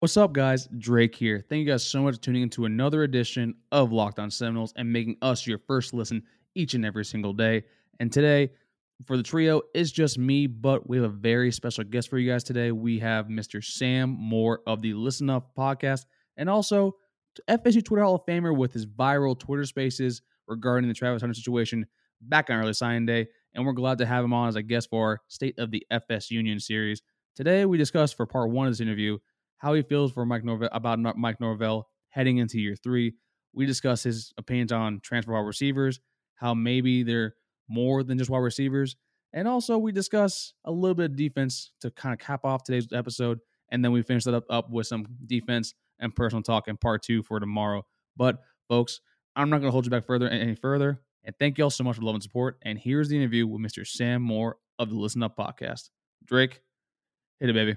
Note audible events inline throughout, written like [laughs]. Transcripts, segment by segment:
What's up, guys? Drake here. Thank you guys so much for tuning into another edition of Locked On Seminoles and making us your first listen each and every single day. And today, for the trio, it's just me, but we have a very special guest for you guys today. We have Mr. Sam Moore of the Listen Up podcast and also FSU Twitter Hall of Famer with his viral Twitter spaces regarding the Travis Hunter situation back on early signing day. And we're glad to have him on as a guest for our State of the FS Union series. Today, we discussed for part one of this interview how he feels for Mike Norvell about Mike Norvell heading into year three. We discuss his opinions on transfer wide receivers, how maybe they're more than just wide receivers, and also we discuss a little bit of defense to kind of cap off today's episode, and then we finish that up, up with some defense and personal talk in part two for tomorrow. But folks, I'm not going to hold you back further any further. And thank you all so much for love and support. And here's the interview with Mr. Sam Moore of the Listen Up podcast. Drake, hit it, baby.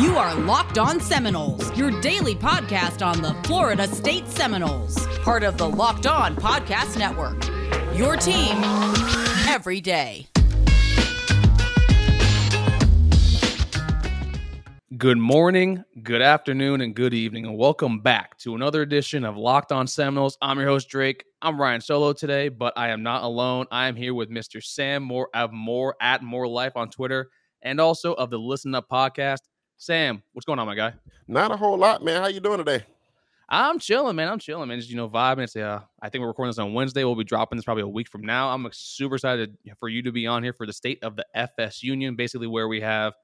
You are Locked On Seminoles, your daily podcast on the Florida State Seminoles, part of the Locked On Podcast Network. Your team every day. Good morning, good afternoon, and good evening, and welcome back to another edition of Locked On Seminoles. I'm your host, Drake. I'm Ryan Solo today, but I am not alone. I am here with Mr. Sam Moore of More at More Life on Twitter and also of the Listen Up podcast. Sam, what's going on, my guy? Not a whole lot, man. How you doing today? I'm chilling, man. I'm chilling, man. Just you know, vibing. It's uh, I think we're recording this on Wednesday. We'll be dropping this probably a week from now. I'm super excited for you to be on here for the state of the FS Union, basically where we have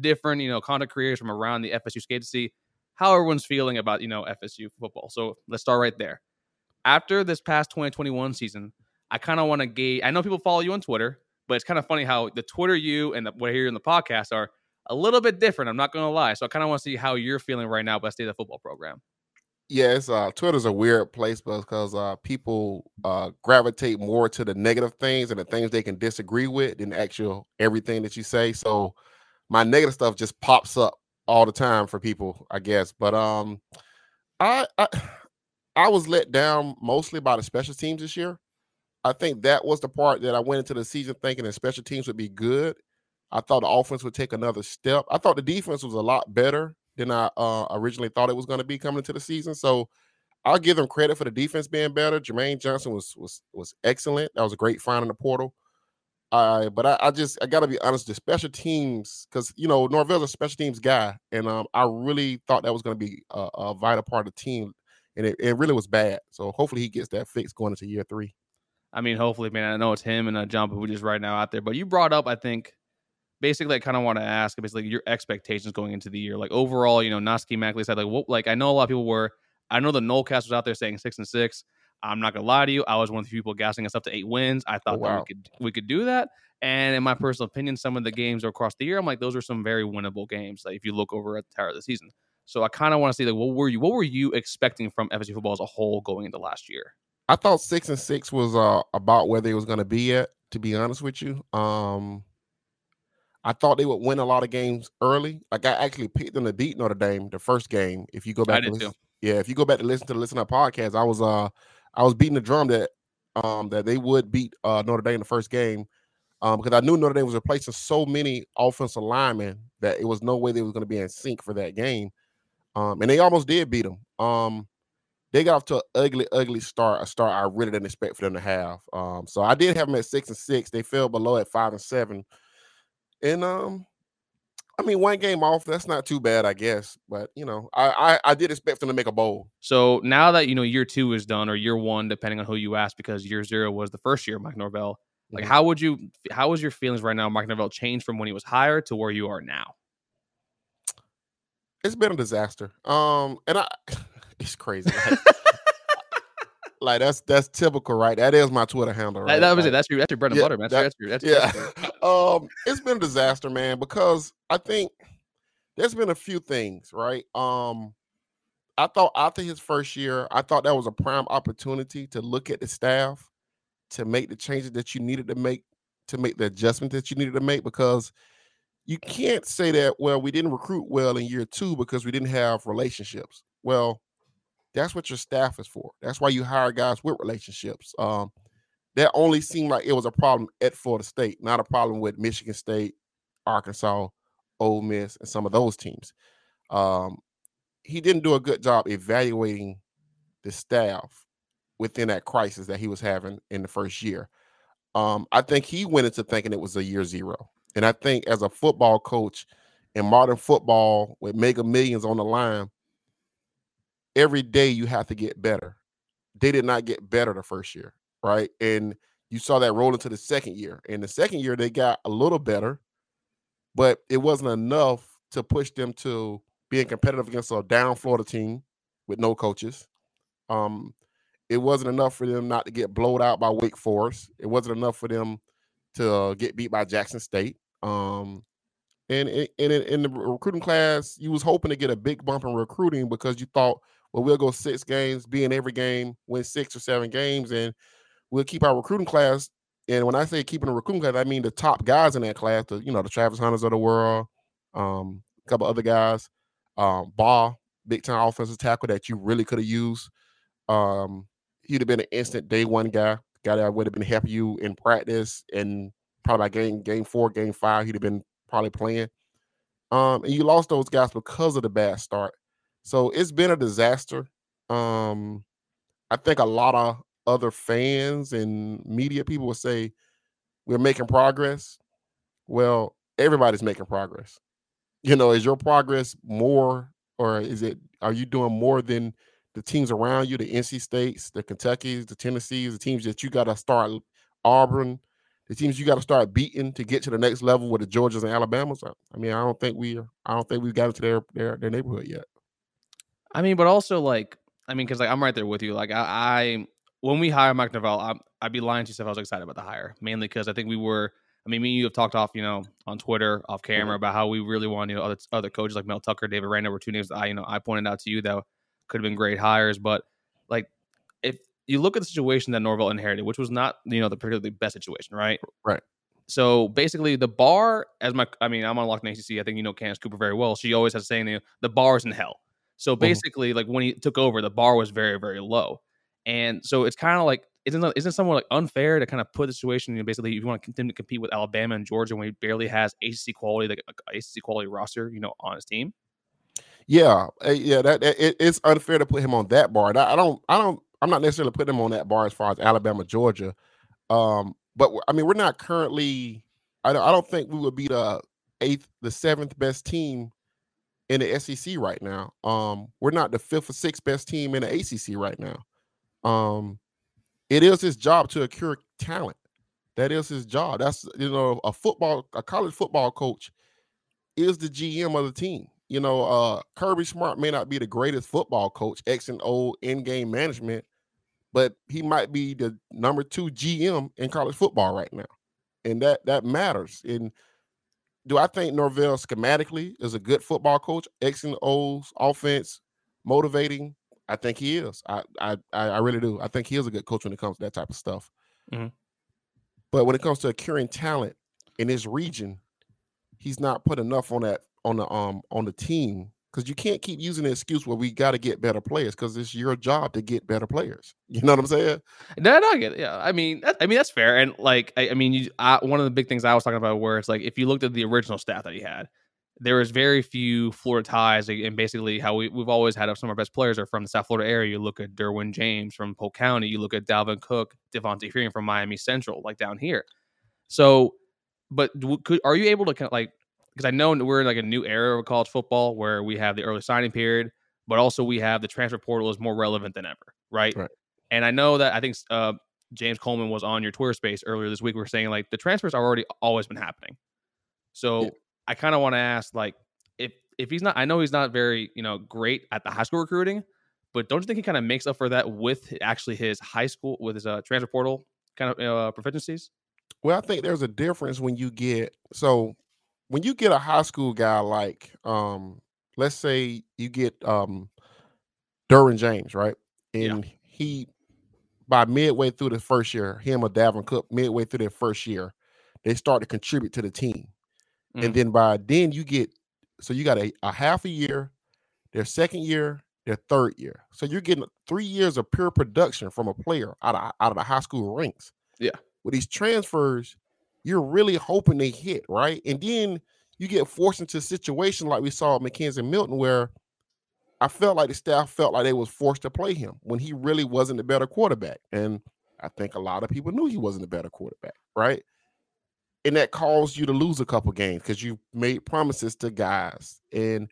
different, you know, content creators from around the FSU skate to see how everyone's feeling about, you know, FSU football. So let's start right there. After this past 2021 season, I kind of want to gauge. I know people follow you on Twitter, but it's kind of funny how the Twitter you and the, what I hear in the podcast are a little bit different. I'm not going to lie. So I kind of want to see how you're feeling right now about state of the football program. Yes, uh, Twitter's a weird place because uh, people uh, gravitate more to the negative things and the things they can disagree with than actual everything that you say. So my negative stuff just pops up all the time for people, I guess. But um, I I, [sighs] I was let down mostly by the special teams this year. I think that was the part that I went into the season thinking that special teams would be good, I thought the offense would take another step. I thought the defense was a lot better than I uh, originally thought it was going to be coming into the season. So I'll give them credit for the defense being better. Jermaine Johnson was was was excellent. That was a great find in the portal. Uh, but I, I just I got to be honest. The special teams, because you know Norvell's a special teams guy, and um, I really thought that was going to be a, a, vital part of the team, and it, it really was bad. So hopefully he gets that fixed going into year three. I mean, hopefully, man. I know it's him and uh, John who just right now out there, but you brought up, I think, basically I kind of want to ask basically your expectations going into the year. Like overall, you know, Noski Mackley said like what like I know a lot of people were I know the Nolecast was out there saying six and six. I'm not gonna lie to you. I was one of the people gassing us up to eight wins. I thought oh, wow. that we could we could do that. And in my personal opinion, some of the games across the year, I'm like, those are some very winnable games. Like if you look over at the entire of the season. So I kind of want to see like what were you what were you expecting from FSU football as a whole going into last year? I thought six and six was uh, about where they was gonna be at, to be honest with you. Um I thought they would win a lot of games early. Like I actually picked them to beat Notre Dame the first game. If you go back, to listen, yeah, if you go back to listen to the Listen Up podcast, I was uh I was beating the drum that um that they would beat uh Notre Dame in the first game. Um, because I knew Notre Dame was replacing so many offensive linemen that it was no way they was going to be in sync for that game. Um, and they almost did beat them. Um, they got off to an ugly, ugly start, a start I really didn't expect for them to have. Um, so I did have them at six and six. They fell below at five and seven. And um, I mean, one game off, that's not too bad, I guess. But you know, I, I, I did expect them to make a bowl. So now that you know year two is done, or year one, depending on who you ask, because year zero was the first year of Mike Norvell. Like, mm-hmm. how would you? How was your feelings right now? Mike Norvell changed from when he was hired to where you are now. It's been a disaster. Um, and I, [laughs] it's crazy. Like, [laughs] like that's that's typical, right? That is my Twitter handle, right? That, that was like, it. That's your that's your bread and yeah, butter, man. That, that's your, that's yeah. [laughs] um, it's been a disaster, man, because I think there's been a few things, right? Um, I thought after his first year, I thought that was a prime opportunity to look at the staff, to make the changes that you needed to make, to make the adjustments that you needed to make, because you can't say that well we didn't recruit well in year two because we didn't have relationships. Well, that's what your staff is for. That's why you hire guys with relationships. Um, that only seemed like it was a problem at Florida State, not a problem with Michigan State, Arkansas, Ole Miss, and some of those teams. Um, he didn't do a good job evaluating the staff within that crisis that he was having in the first year. Um, I think he went into thinking it was a year zero. And I think as a football coach in modern football with mega millions on the line, every day you have to get better. They did not get better the first year, right? And you saw that roll into the second year. In the second year, they got a little better, but it wasn't enough to push them to being competitive against a down Florida team with no coaches. Um, it wasn't enough for them not to get blowed out by Wake Forest. It wasn't enough for them to get beat by Jackson State. Um, and in, in the recruiting class, you was hoping to get a big bump in recruiting because you thought, well, we'll go six games, be in every game, win six or seven games, and we'll keep our recruiting class. And when I say keeping a recruiting class, I mean the top guys in that class, the you know the Travis Hunters of the world, um, a couple other guys, um, Ball, big time offensive tackle that you really could have used. Um, he'd have been an instant day one guy, guy that would have been helping you in practice and probably by game game four, game five, he'd have been probably playing. Um, and you lost those guys because of the bad start. So it's been a disaster. Um, I think a lot of other fans and media people will say we're making progress. Well, everybody's making progress. You know, is your progress more or is it are you doing more than the teams around you, the NC States, the Kentuckys, the Tennessees, the teams that you got to start Auburn, the teams you got to start beating to get to the next level with the Georgias and Alabamas. I mean, I don't think we, I don't think we've got into their their, their neighborhood yet. I mean, but also like, I mean, because like I'm right there with you. Like I, I when we hire Mike Norvell, i I'd be lying to you if I was excited about the hire, mainly because I think we were. I mean, me and you have talked off, you know, on Twitter, off camera, about how we really want, you know, other other coaches like Mel Tucker, David Aranda were two names that I, you know, I pointed out to you that could have been great hires. But like, if you look at the situation that Norvell inherited, which was not, you know, the particularly best situation, right? Right. So basically, the bar, as my, I mean, I'm on Locked ACC. I think you know Candace Cooper very well. She always has saying, you know, the bar is in hell. So mm-hmm. basically, mm-hmm. like when he took over, the bar was very, very low. And so it's kind of like, isn't isn't somewhat like unfair to kind of put the situation? You know, basically, if you want to continue to compete with Alabama and Georgia when he barely has ACC quality, like ACC quality roster, you know, on his team. Yeah, eh, yeah, that, it, it's unfair to put him on that bar. I don't, I don't, I'm not necessarily putting him on that bar as far as Alabama, Georgia. Um, but I mean, we're not currently. I don't, I don't think we would be the eighth, the seventh best team in the SEC right now. Um, we're not the fifth or sixth best team in the ACC right now. Um, it is his job to accrue talent. That is his job. That's you know, a football, a college football coach is the GM of the team you know, uh, Kirby Smart may not be the greatest football coach, X and O in game management, but he might be the number two GM in college football right now, and that that matters. And do I think Norvell schematically is a good football coach? X and O's offense, motivating. I think he is. I I I really do. I think he is a good coach when it comes to that type of stuff. Mm-hmm. But when it comes to acquiring talent in this region, he's not put enough on that on the um on the team because you can't keep using the excuse where we got to get better players because it's your job to get better players. You know what I'm saying? No, no, I get it. Yeah, I mean, that, I mean that's fair. And like, I, I mean, you, I, one of the big things I was talking about where it's like if you looked at the original staff that he had, there was very few Florida ties, and basically how we, we've always had uh, some of our best players are from the South Florida area. You look at Derwin James from Polk County, you look at Dalvin Cook, Devonta Freeman from Miami Central, like down here. So, but could, are you able to kind of like because I know we're in like a new era of college football where we have the early signing period, but also we have the transfer portal is more relevant than ever, right? right. And I know that I think uh, James Coleman was on your Twitter space earlier this week. We are saying like the transfers are already always been happening. So yeah. I kind of want to ask like if if he's not, I know he's not very you know great at the high school recruiting, but don't you think he kind of makes up for that with actually his high school with his uh, transfer portal kind of uh, proficiencies? Well, I think there's a difference when you get so when you get a high school guy like um let's say you get um Derwin James, right? And yeah. he by midway through the first year, him or Dalvin Cook, midway through their first year, they start to contribute to the team. Mm. And then by then you get so you got a, a half a year, their second year, their third year. So you're getting three years of pure production from a player out of out of the high school ranks. Yeah. With these transfers, you're really hoping they hit, right? And then you get forced into a situation like we saw at McKenzie Milton, where I felt like the staff felt like they was forced to play him when he really wasn't a better quarterback. And I think a lot of people knew he wasn't a better quarterback, right? And that caused you to lose a couple games because you made promises to guys. And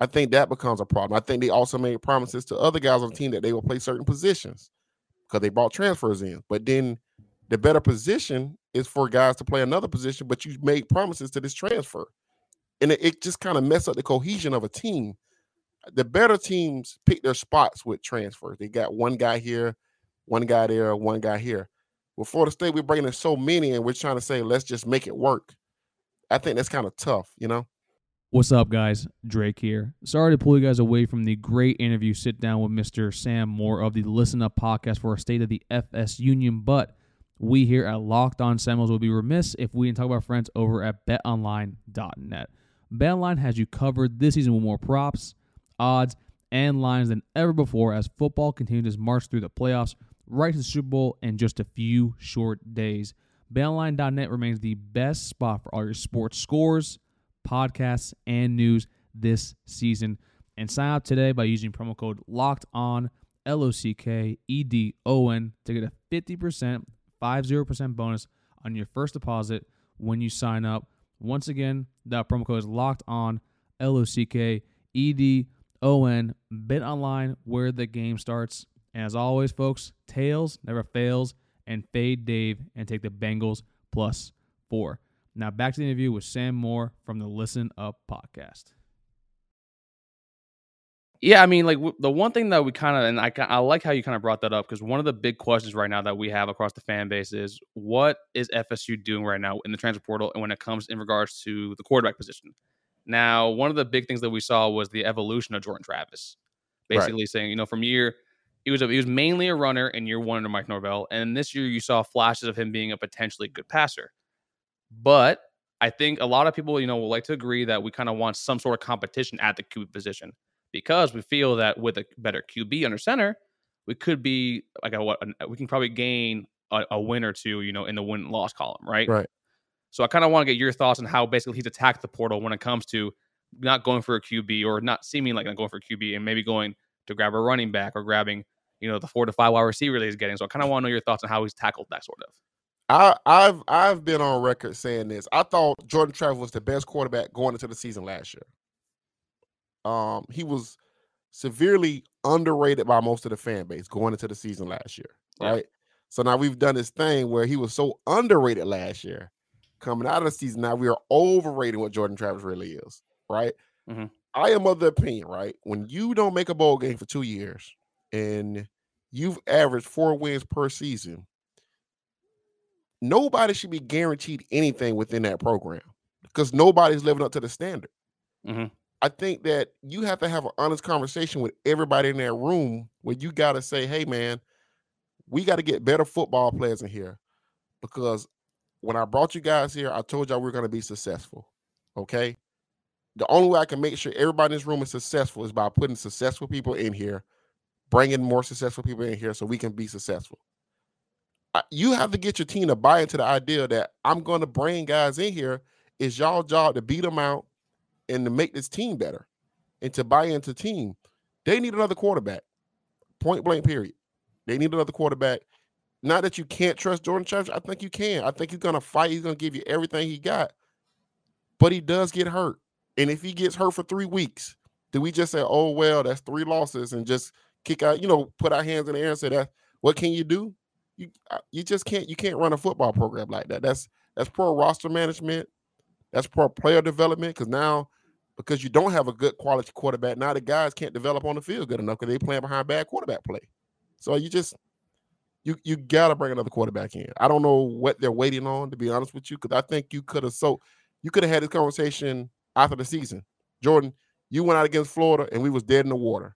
I think that becomes a problem. I think they also made promises to other guys on the team that they will play certain positions because they brought transfers in. But then the better position is for guys to play another position, but you made promises to this transfer. And it, it just kind of mess up the cohesion of a team. The better teams pick their spots with transfers. They got one guy here, one guy there, one guy here. With Florida State, we're bringing in so many, and we're trying to say, let's just make it work. I think that's kind of tough, you know. What's up, guys? Drake here. Sorry to pull you guys away from the great interview sit down with Mr. Sam Moore of the Listen Up podcast for a State of the FS Union, but we here at Locked On Seminoles would be remiss if we didn't talk about friends over at betonline.net. BetOnline has you covered this season with more props, odds, and lines than ever before as football continues its march through the playoffs right to the Super Bowl in just a few short days. BetOnline.net remains the best spot for all your sports scores, podcasts, and news this season. And sign up today by using promo code Locked On L O C K E D O N to get a fifty percent, five zero percent bonus on your first deposit when you sign up. Once again, that promo code is Locked On L O C K E D O N. Bet online where the game starts. And as always, folks, tails never fails, and fade Dave and take the Bengals plus four. Now back to the interview with Sam Moore from the Listen Up podcast. Yeah, I mean, like w- the one thing that we kind of, and I, I like how you kind of brought that up because one of the big questions right now that we have across the fan base is what is FSU doing right now in the transfer portal and when it comes in regards to the quarterback position. Now, one of the big things that we saw was the evolution of Jordan Travis, Right. basically saying, you know, from year he was a, he was mainly a runner in year one under Mike Norvell, and this year you saw flashes of him being a potentially good passer. But I think a lot of people, you know, will like to agree that we kind of want some sort of competition at the QB position because we feel that with a better QB under center, we could be like a what we can probably gain a, a win or two, you know, in the win loss column, right? Right. So I kind of want to get your thoughts on how basically he's attacked the portal when it comes to not going for a QB or not seeming like not going for a QB and maybe going to grab a running back or grabbing, you know, the four to five wide receiver that he's getting. So I kind of want to know your thoughts on how he's tackled that sort of. I, I've I've been on record saying this. I thought Jordan Travis was the best quarterback going into the season last year. Um, he was severely underrated by most of the fan base going into the season last year, Yeah. right? So now we've done this thing where he was so underrated last year. Coming out of the season, now we are overrating what Jordan Travis really is, right? Mhm. I am of the opinion, right? When you don't make a bowl game for two years and you've averaged four wins per season, nobody should be guaranteed anything within that program because nobody's living up to the standard. Mhm. I think that you have to have an honest conversation with everybody in that room where you got to say, hey, man, we got to get better football players in here because when I brought you guys here, I told y'all we are going to be successful. Okay. The only way I can make sure everybody in this room is successful is by putting successful people in here, bringing more successful people in here so we can be successful. You have to get your team to buy into the idea that I'm going to bring guys in here. It's y'all job to beat them out and to make this team better and to buy into team. They need another quarterback. Point blank, period. They need another quarterback. Not that you can't trust Jordan Travis. I think you can. I think he's gonna fight. He's gonna give you everything he got. But he does get hurt. And if he gets hurt for three weeks, do we just say, oh well, that's three losses and just kick out, you know, put our hands in the air and say that what can you do? You uh, you just can't you can't run a football program like that. That's that's poor roster management. That's poor player development because now because you don't have a good quality quarterback, now the guys can't develop on the field good enough because they playing behind bad quarterback play. So you just you you gotta bring another quarterback in. I don't know what they're waiting on, to be honest with you, because I think you could have so you could have had this conversation after the season. Jordan, you went out against Florida and we was dead in the water.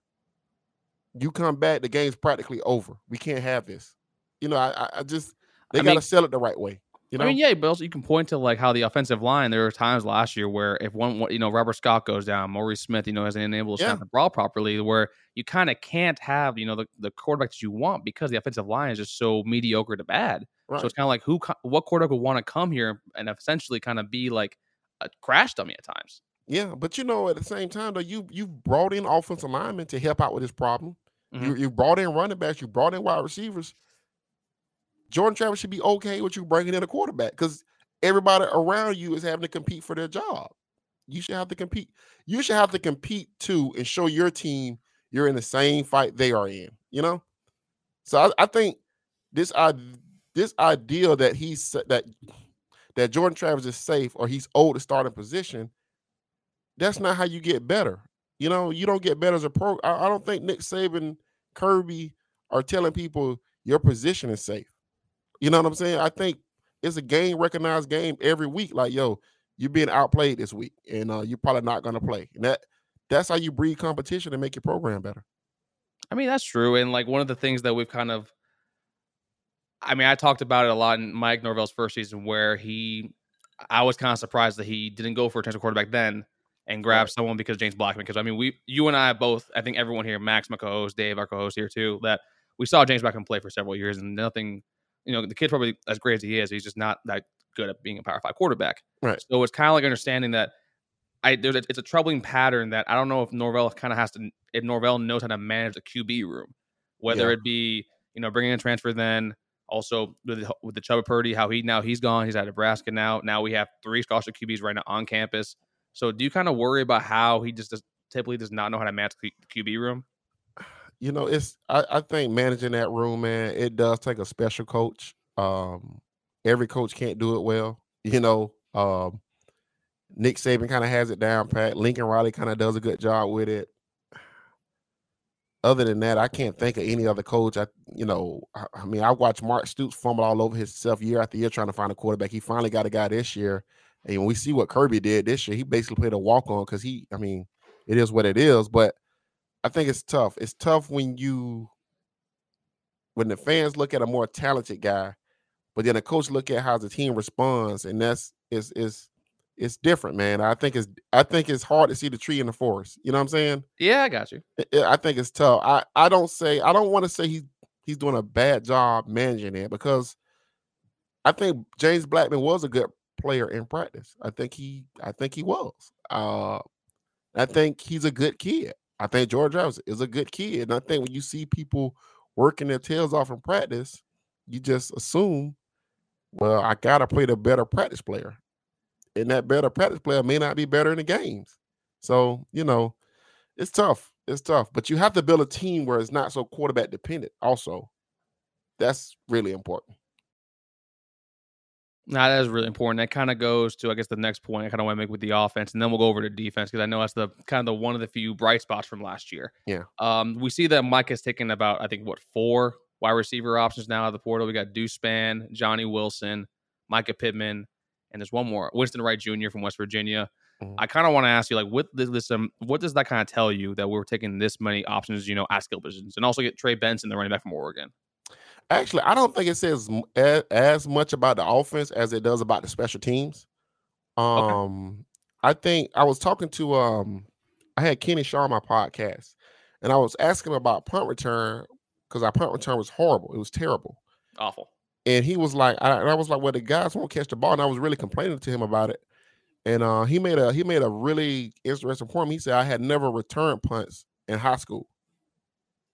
You come back, the game's practically over. We can't have this. You know, I I- I just they I gotta mean- sell it the right way. You know? I mean, yeah, but also you can point to like how the offensive line. There were times last year where if one, you know, Robert Scott goes down, Maurice Smith, you know, hasn't able to Yeah. the ball properly, where you kind of can't have, you know, the, the quarterback that you want because the offensive line is just so mediocre to bad. right. So it's kind of like who, what quarterback would want to come here and essentially kind of be like a crash dummy at times. yeah, but you know, at the same time, though, you you brought in offensive linemen to help out with this problem. Mm-hmm. You you brought in running backs, you brought in wide receivers. Jordan Travis should be okay with you bringing in a quarterback because everybody around you is having to compete for their job. You should have to compete. You should have to compete too and show your team you're in the same fight they are in. You know, so I, I think this I this idea that he's that that Jordan Travis is safe or he's old to start in position. That's not how you get better. You know, you don't get better as a pro. I, I don't think Nick Saban, Kirby are telling people your position is safe. You know what I'm saying? I think it's a game recognized game every week. Like, yo, you're being outplayed this week, and uh, you're probably not going to play. And that that's how you breed competition and make your program better. I mean, that's true. And like one of the things that we've kind of, I mean, I talked about it a lot in Mike Norvell's first season where he, I was kind of surprised that he didn't go for a transfer quarterback then and grab Right. someone because James Blackman. Because I mean, we, you and I both, I think everyone here, Max, my co-host, Dave, our co-host here too, that we saw James Blackman play for several years and nothing, you know, the kid's probably as great as he is, he's just not that good at being a power five quarterback. Right. So it's kind of like understanding that I there's a, it's a troubling pattern that I don't know if Norvell kind of has to if Norvell knows how to manage the QB room, whether Yeah. it be you know bringing in a transfer then also with the, with the Chubba Purdy how he now he's gone he's at Nebraska now now we have three scholarship QBs right now on campus. So do you kind of worry about how he just does, typically does not know how to manage the QB room? You know, it's I, I think managing that room, man, it does take a special coach. Um, every coach can't do it well, [laughs] you know. Um, Nick Saban kind of has it down pat. Lincoln Riley kind of does a good job with it. Other than that, I can't think of any other coach. I, you know, I, I mean, I watched Mark Stoops fumble all over himself year after year trying to find a quarterback. He finally got a guy this year, and we see what Kirby did this year, he basically played a walk on because he, I mean, it is what it is. But I think it's tough. It's tough when you when the fans look at a more talented guy, but then the coach look at how the team responds, and that's is is it's different, man. I think it's I think it's hard to see the tree in the forest. You know what I'm saying? Yeah, I got you. I- think it's tough. I I don't say I don't want to say he he's doing a bad job managing it because I think James Blackman was a good player in practice. I think he I think he was. Uh I think he's a good kid. I think Jordan Travis is a good kid. And I think when you see people working their tails off in practice, you just assume, well, I gotta play the better practice player. And that better practice player may not be better in the games. So, you know, it's tough. It's tough. But you have to build a team where it's not so quarterback dependent, also. That's really important. Nah, that is really important. That kind of goes to, I guess, the next point I kind of want to make with the offense, and then we'll go over to defense because I know that's the kind of the one of the few bright spots from last year. Yeah. Um, we see that Mike has taken about, I think, what four wide receiver options now out of the portal. We got Deuce Spann, Johnny Wilson, Mycah Pittman, and there's one more, Winston Wright Jr. from West Virginia. Mhm. I kind of want to ask you, like, what does this, um, what does that kind of tell you that we're taking this many options, you know, at skill positions, and also get Trey Benson, the running back from Oregon? Actually, I don't think it says m- a- as much about the offense as it does about the special teams. Um, I think I was talking to um, I had Kenny Shaw on my podcast, and I was asking him about punt return because our punt return was horrible. It was terrible. Awful. and he was like, I, and I was like, well, the guys won't catch the ball, and I was really complaining to him about it. And uh, he made a he made a really interesting point. He said I had never returned punts in high school.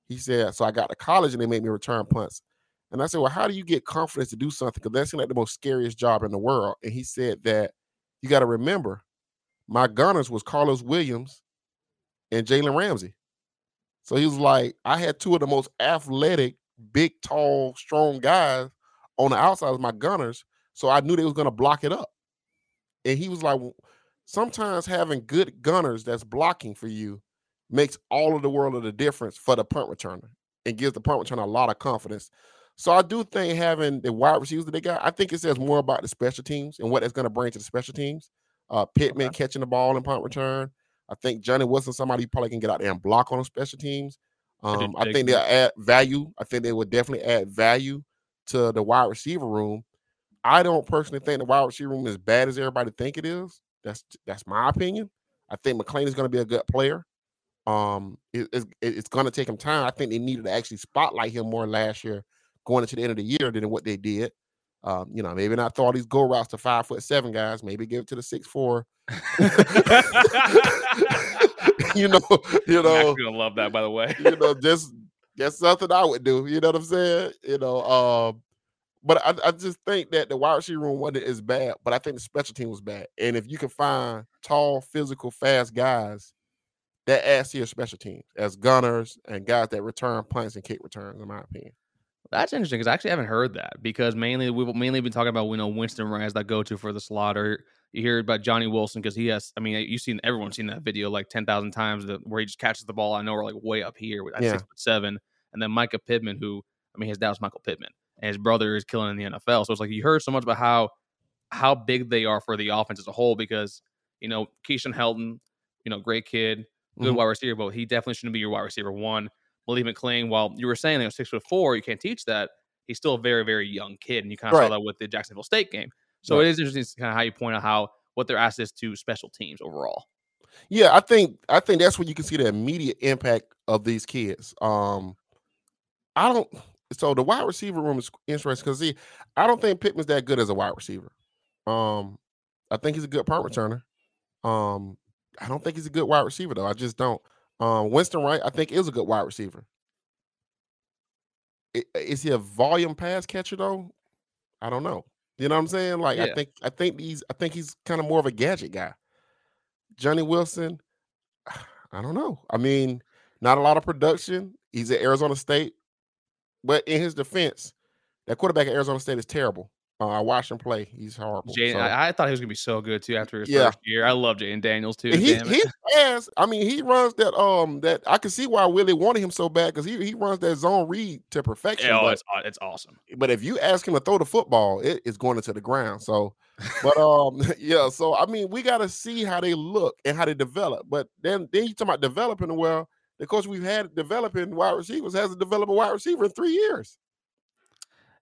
He said, so I got to college and they made me return punts. And I said, well, how do you get confidence to do something? Because that seemed like the most scariest job in the world. And he said that you got to remember, my gunners was Karlos Williams and Jalen Ramsey. So he was like, I had two of the most athletic, big, tall, strong guys on the outside of my gunners. So I knew they was gonna block it up. And he was like, sometimes having good gunners that's blocking for you makes all of the world of the difference for the punt returner and gives the punt returner a lot of confidence. So I do think having the wide receivers that they got, I think it says more about the special teams and what it's going to bring to the special teams. Uh, Pittman catching the ball in punt return. I think Johnny Wilson, somebody probably can get out there and block on the special teams. I Um, I think they'll add value. I think they would definitely add value to the wide receiver room. I don't personally think the wide receiver room is as bad as everybody think it is. That's that's my opinion. I think McClain is going to be a good player. Um, it, it's, it's going to take him time. I think they needed to actually spotlight him more last year, going into the end of the year than what they did. Um, you know, maybe not throw all these go routes to five foot seven guys. Maybe give it to the six four. [laughs] you know, you know, I'm gonna love that. By the way, you know, just just something I would do. You know what I'm saying? You know, um, but I, I just think that the wide receiver room wasn't as bad, but I think the special team was bad. And if you can find tall, physical, fast guys, that adds to your special teams as gunners and guys that return punts and kick returns, in my opinion. That's interesting because I actually haven't heard that because mainly we've mainly been talking about you know Winston Wright as that go to for the slaughter. You hear about Johnny Wilson because he has. I mean, you've seen everyone's seen that video like ten thousand times where he just catches the ball. I know we're like way up here at yeah. six foot seven, and then Mycah Pittman, who I mean, his dad was Michael Pittman, and his brother is killing in the NFL. So it's like you heard so much about how how big they are for the offense as a whole because you know Keyshawn Helton, you know, great kid, good mm-hmm. wide receiver, but he definitely shouldn't be your wide receiver one. Malik McClain, while you were saying they're six foot four, you can't teach that. He's still a very, very young kid, and you kind of right. saw that with the Jacksonville State game. So right. it is interesting kind of how you point out how what their access to special teams overall. Yeah, I think I think that's where you can see the immediate impact of these kids. Um, I don't. So the wide receiver room is interesting because see, I don't think Pittman's that good as a wide receiver. Um, I think he's a good punt returner. Um, I don't think he's a good wide receiver though. I just don't. Um, Winston Wright, I think, is a good wide receiver. Is he a volume pass catcher though? I don't know. You know what I'm saying? Like yeah. I think I think he's I think he's kind of more of a gadget guy. Johnny Wilson, [sighs] I don't know. I mean, not a lot of production. He's at Arizona State, but in his defense, that quarterback at Arizona State is terrible. Uh, I watched him play. He's horrible. So. I, I, thought he was gonna be so good too after his yeah. first year. I love Jayden Daniels too. he he has. I mean, he runs that um that I can see why Willie wanted him so bad because he he runs that zone read to perfection. Yeah, oh, but, it's it's awesome. But if you ask him to throw the football, it is going into the ground. So, but um [laughs] yeah. So I mean, we got to see how they look and how they develop. But then then you talk about developing. Well, the coach we've had developing wide receivers hasn't developed a wide receiver in three years.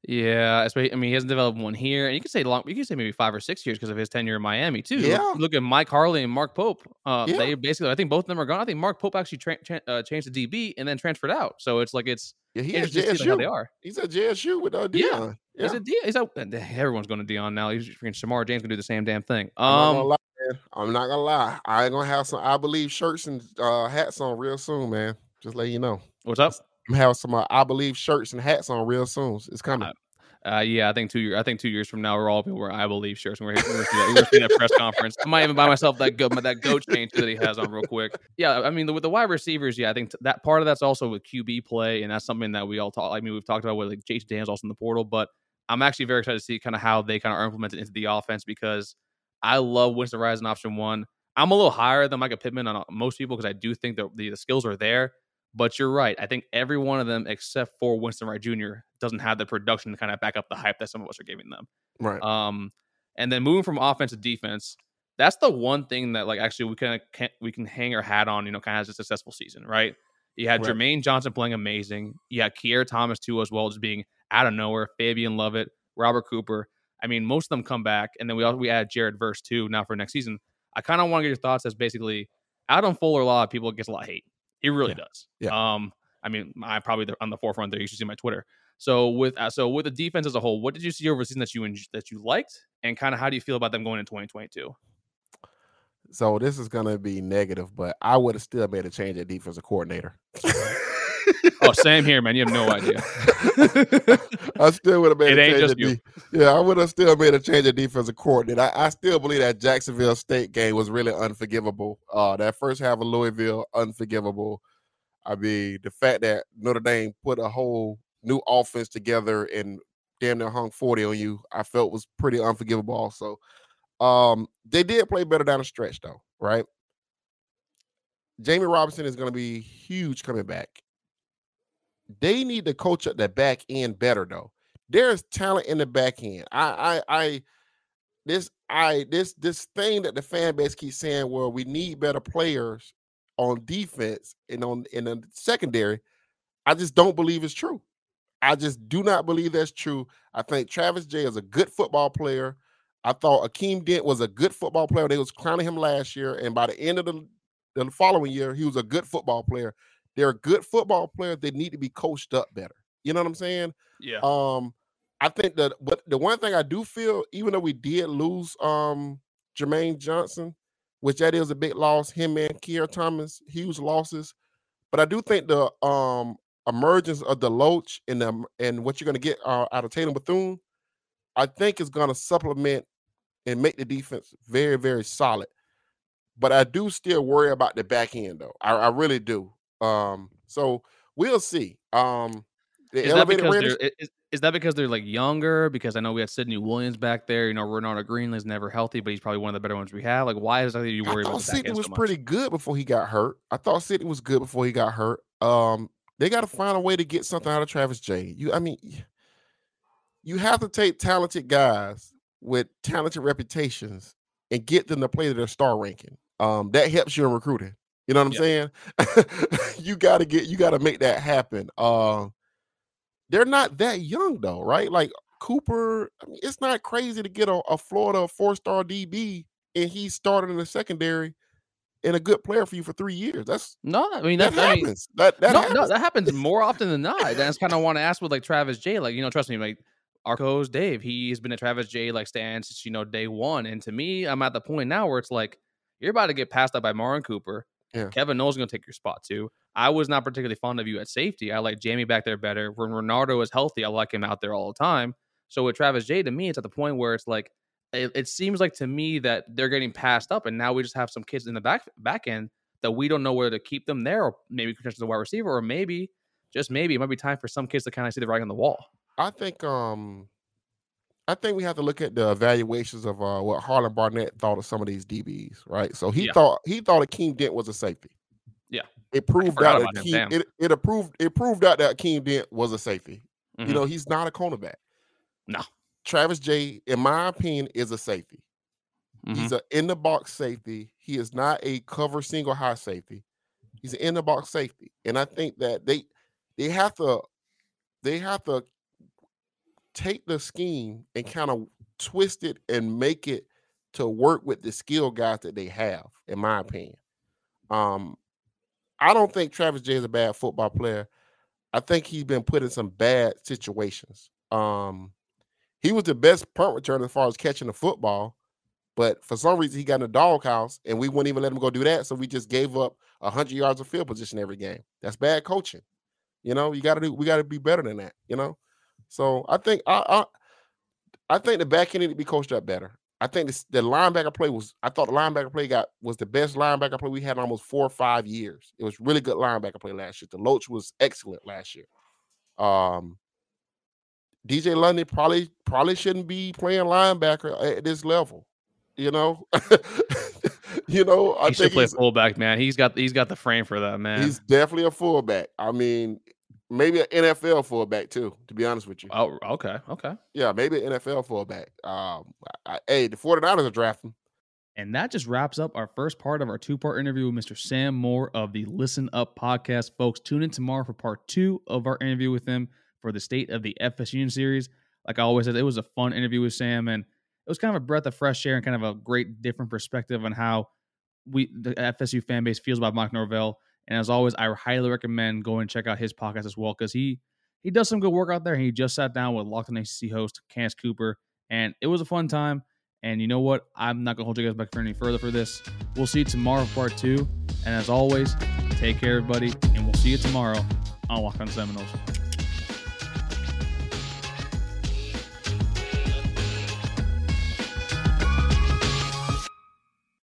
Yeah, especially I mean he hasn't developed one here, and you can say long. You could say maybe five or six years because of his tenure in Miami too. Yeah. Look, look, at Mike Harley and Mark Pope. Uh, yeah. They basically, I think both of them are gone. I think Mark Pope actually tra- tra- uh, changed the DB and then transferred out. So it's like it's yeah, he is JSU. How they are. He's at JSU with uh, Deion. Yeah, yeah. he's a Deion. He's a, everyone's going to Deion now. He's freaking Shemar James gonna do the same damn thing. Um, I'm not, lie, I'm not gonna lie. I ain't gonna have some I believe shirts and uh, hats on real soon, man. Just let you know. What's up? I'm having some uh, I believe shirts and hats on real soon. It's coming. Uh, yeah, I think two years. I think two years from now, we're all people wear I believe shirts. And we're, we're, we're, we're that press conference. I might even buy myself that go, that goat chain that he has on real quick. Yeah, I mean, with the wide receivers, yeah, I think that part of that's also with QB play, and that's something that we all talk. I mean, we've talked about with like Jason Dan's also in the portal, but I'm actually very excited to see kind of how they kind of are implemented into the offense because I love Winston Rising option one. I'm a little higher than Mycah Pittman on uh, most people because I do think that the, the skills are there. But you're right. I think every one of them, except for Winston Wright Jr., doesn't have the production to kind of back up the hype that some of us are giving them. Right. Um, and then moving from offense to defense, that's the one thing that like actually we kind of we can hang our hat on. You know, kind of as a successful season, right? You had right. Jermaine Johnson playing amazing. You had Keir Thomas too, as well, just being out of nowhere. Fabian Lovett, Robert Cooper. I mean, most of them come back, and then we also we add Jared Verse too now for next season. I kind of want to get your thoughts as basically Adam Fuller. A lot of people gets a lot of hate. He really yeah. does. Yeah. Um, I mean, I probably on the forefront there. You should see my Twitter. So with uh, so with the defense as a whole, what did you see over the season that you that you liked, and kind of how do you feel about them going in 2022? So this is gonna be negative, but I would have still made a change at defensive coordinator. [laughs] [laughs] oh, same here, man. You have no idea. [laughs] I still would have made. It a ain't just you. De- yeah, I would have still made a change at defensive coordinator. I, I, still believe that Jacksonville State game was really unforgivable. Uh, that first half of Louisville, unforgivable. I mean, the fact that Notre Dame put a whole new offense together and damn near hung 40 on you, I felt was pretty unforgivable also. Um, they did play better down the stretch though, right? Jammie Robinson is going to be huge coming back. They need to coach up the back end better though. There's talent in the back end. I I I this I this this thing that the fan base keeps saying, well, we need better players on defense and on in the secondary. I just don't believe it's true. I just do not believe that's true. I think Travis Jay is a good football player. I thought Akeem Dent was a good football player. They was crowning him last year, and by the end of the, the following year, he was a good football player. They're a good football player. They need to be coached up better. You know what I'm saying? Yeah. Um, I think that but the one thing I do feel, even though we did lose um Jermaine Johnson, which that is a big loss, him and Keir Thomas, huge losses. But I do think the um emergence of DeLoach and the and what you're gonna get uh, out of Tatum Bethune, I think is gonna supplement and make the defense very, very solid. But I do still worry about the back end though. I, I really do. Um, so we'll see. Um the Is that because they're is, is that because they're like younger? Because I know we had Sidney Williams back there. You know, Renardo Greenland's never healthy, but he's probably one of the better ones we have. Like, why is that you worry about thought back Sidney was so pretty good before he got hurt. I thought Sidney was good before he got hurt. Um, they got to find a way to get something out of Travis Jay. You, I mean, you have to take talented guys with talented reputations and get them to play to their star ranking. Um, that helps you in recruiting. You know what I'm saying? [laughs] you got to get, you got to make that happen. Um, they're not that young though, right? Like Cooper, I mean, it's not crazy to get a, a Florida four star DB and he started in the secondary and a good player for you for three years. That's No, I mean that that, I mean, happens. that that no, happens. no, that happens more [laughs] often than not. That's kind of want to ask with like Travis Jay. Like, you know, trust me, like Arco's Dave, he's been a Travis Jay. like stand since you know day one. And to me, I'm at the point now where it's like you're about to get passed up by Marin Cooper. Yeah. Kevin Knowles gonna take your spot too. I was not particularly fond of you at safety. I like Jammie back there better. When Renardo is healthy, I like him out there all the time. So with Travis Jay, to me, it's at the point where it's like it, it seems like to me that they're getting passed up, and now we just have some kids in the back back end that we don't know whether to keep them there or maybe potentially the wide receiver, or maybe just maybe it might be time for some kids to kind of see the writing on the wall. I think um I think we have to look at the evaluations of uh what Harlan Barnett thought of some of these DBs, right? So he Yeah. thought he thought Akeem Dent was a safety. Yeah. It proved out that. Akeem, it, it approved it proved out that Akeem Dent was a safety. Mhm. You know, he's not a cornerback. No. Travis Jay, in my opinion, is a safety. Mhm. He's an in the box safety. He is not a cover single high safety. He's an in the box safety. And I think that they they have to they have to take the scheme and kind of twist it and make it to work with the skill guys that they have, in my opinion. Um, I don't think Travis Jay is a bad football player. I think he's been put in some bad situations. Um, he was the best punt returner as far as catching the football, but for some reason he got in the doghouse and we wouldn't even let him go do that. So we just gave up hundred yards of field position every game. That's bad coaching. You know, you gotta do we gotta be better than that, you know. So I think I I, I think the back end need to be coached up better. I think this, the linebacker play was I thought the linebacker play got was the best linebacker play we had in almost four or five years. It was really good linebacker play last year. DeLoach was excellent last year. Um DJ Lundy probably probably shouldn't be playing linebacker at this level. You know, [laughs] you know. I he should think play he's, fullback, man. He's got he's got the frame for that, man. he's definitely a fullback. I mean, maybe an NFL fullback too. To be honest with you, oh, okay, okay. yeah, maybe an NFL fullback. Um, I, I- hey, the 49ers are drafting. And that just wraps up our first part of our two part interview with Mr. Sam Moore of the Listen Up podcast. Folks, tune in tomorrow for part two of our interview with him for the State of the FSU series. Like I always said, it was a fun interview with Sam, and it was kind of a breath of fresh air and kind of a great different perspective on how we the FSU fan base feels about Mike Norvell. And as always, I highly recommend going and check out his podcast as well because he he does some good work out there. He just sat down with Locked on ACC host Candace Cooper, and it was a fun time. And you know what? I'm not gonna hold you guys back for any further for this. We'll see you tomorrow part two. And as always, take care, everybody, and we'll see you tomorrow on Locked on Seminoles.